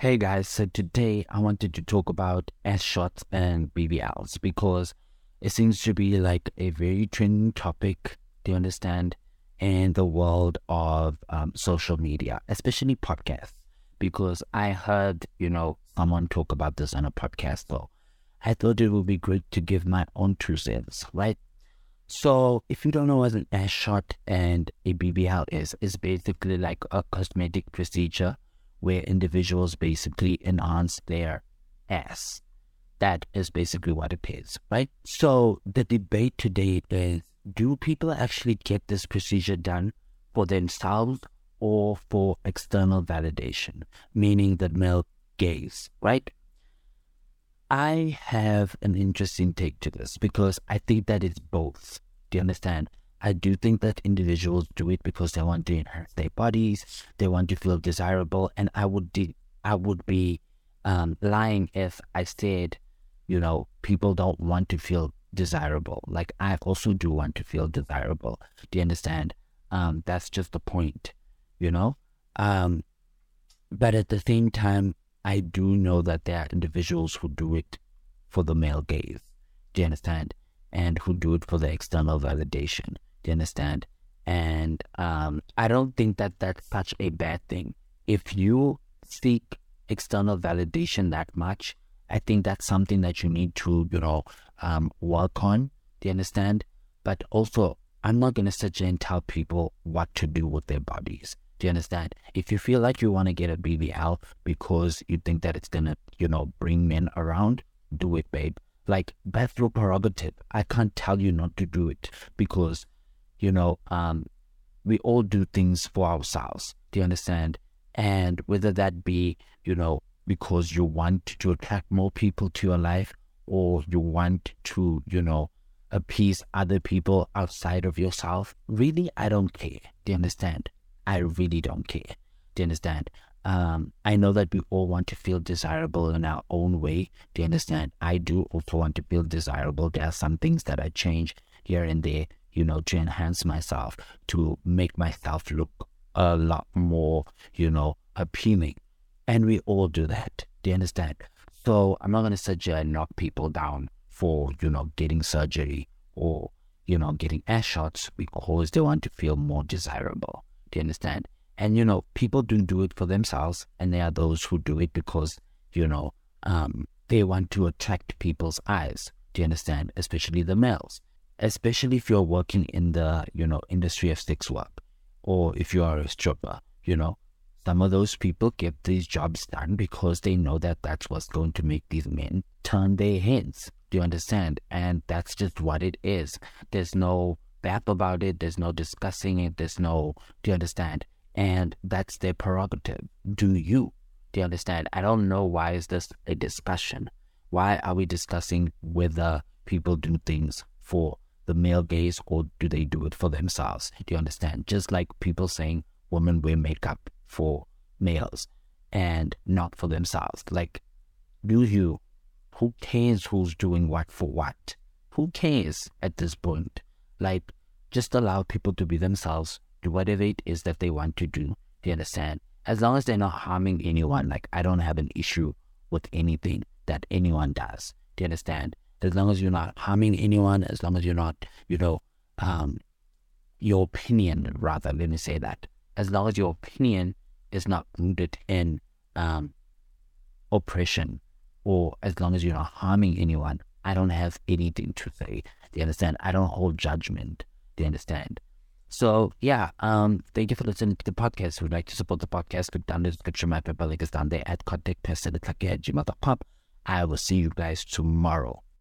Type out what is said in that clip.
Hey guys, so today I wanted to talk about ass shots and BBLs because it seems to be like a very trending topic, do you understand, in the world of um, social media, especially podcasts. Because I heard, you know, someone talk about this on a podcast, so I thought it would be great to give my own two cents, right? So, if you don't know what an ass shot and a BBL is, it's basically like a cosmetic procedure where individuals basically enhance their ass. That is basically what it is, right? So the debate today is do people actually get this procedure done for themselves or for external validation, meaning the male gaze, right? I have an interesting take to this because I think that it's both. Do you understand? I do think that individuals do it because they want to enhance their bodies, they want to feel desirable, and I would de- I would be um, lying if I said, you know, people don't want to feel desirable. Like I also do want to feel desirable. Do you understand? Um, that's just the point, you know. Um, but at the same time, I do know that there are individuals who do it for the male gaze. Do you understand? And who do it for the external validation. Do you understand? And um, I don't think that that's such a bad thing. If you seek external validation that much, I think that's something that you need to, you know, um, work on. Do you understand? But also, I'm not going to sit and tell people what to do with their bodies. Do you understand? If you feel like you want to get a BBL because you think that it's going to, you know, bring men around, do it, babe. Like, your prerogative. I can't tell you not to do it because you know, um, we all do things for ourselves. Do you understand? And whether that be, you know, because you want to attract more people to your life or you want to, you know, appease other people outside of yourself, really, I don't care. Do you understand? I really don't care. Do you understand? Um, I know that we all want to feel desirable in our own way. Do you understand? I do also want to feel desirable. There are some things that I change here and there you know, to enhance myself, to make myself look a lot more, you know, appealing. And we all do that. Do you understand? So I'm not going to suggest knock people down for, you know, getting surgery or, you know, getting air shots because they want to feel more desirable. Do you understand? And, you know, people do do it for themselves. And there are those who do it because, you know, um, they want to attract people's eyes. Do you understand? Especially the males especially if you're working in the you know industry of sex work or if you are a stripper you know. Some of those people get these jobs done because they know that that's what's going to make these men turn their heads. Do you understand? And that's just what it is. There's no bap about it. There's no discussing it. There's no do you understand? And that's their prerogative. Do you? Do you understand? I don't know why is this a discussion. Why are we discussing whether people do things for the male gaze or do they do it for themselves? Do you understand? Just like people saying women wear makeup for males and not for themselves. Like, do you? Who cares who's doing what for what? Who cares at this point? Like, just allow people to be themselves, do whatever it is that they want to do. Do you understand? As long as they're not harming anyone, like, I don't have an issue with anything that anyone does. Do you understand? As long as you're not harming anyone, as long as you're not, you know, um, your opinion, rather, let me say that, as long as your opinion is not rooted in um, oppression, or as long as you're not harming anyone, I don't have anything to say. Do you understand? I don't hold judgment. Do you understand? So yeah, um, thank you for listening to the podcast. If you'd like to support the podcast, click down the description. My PayPal link is down there at contact Preston at gmail.com. I will see you guys tomorrow.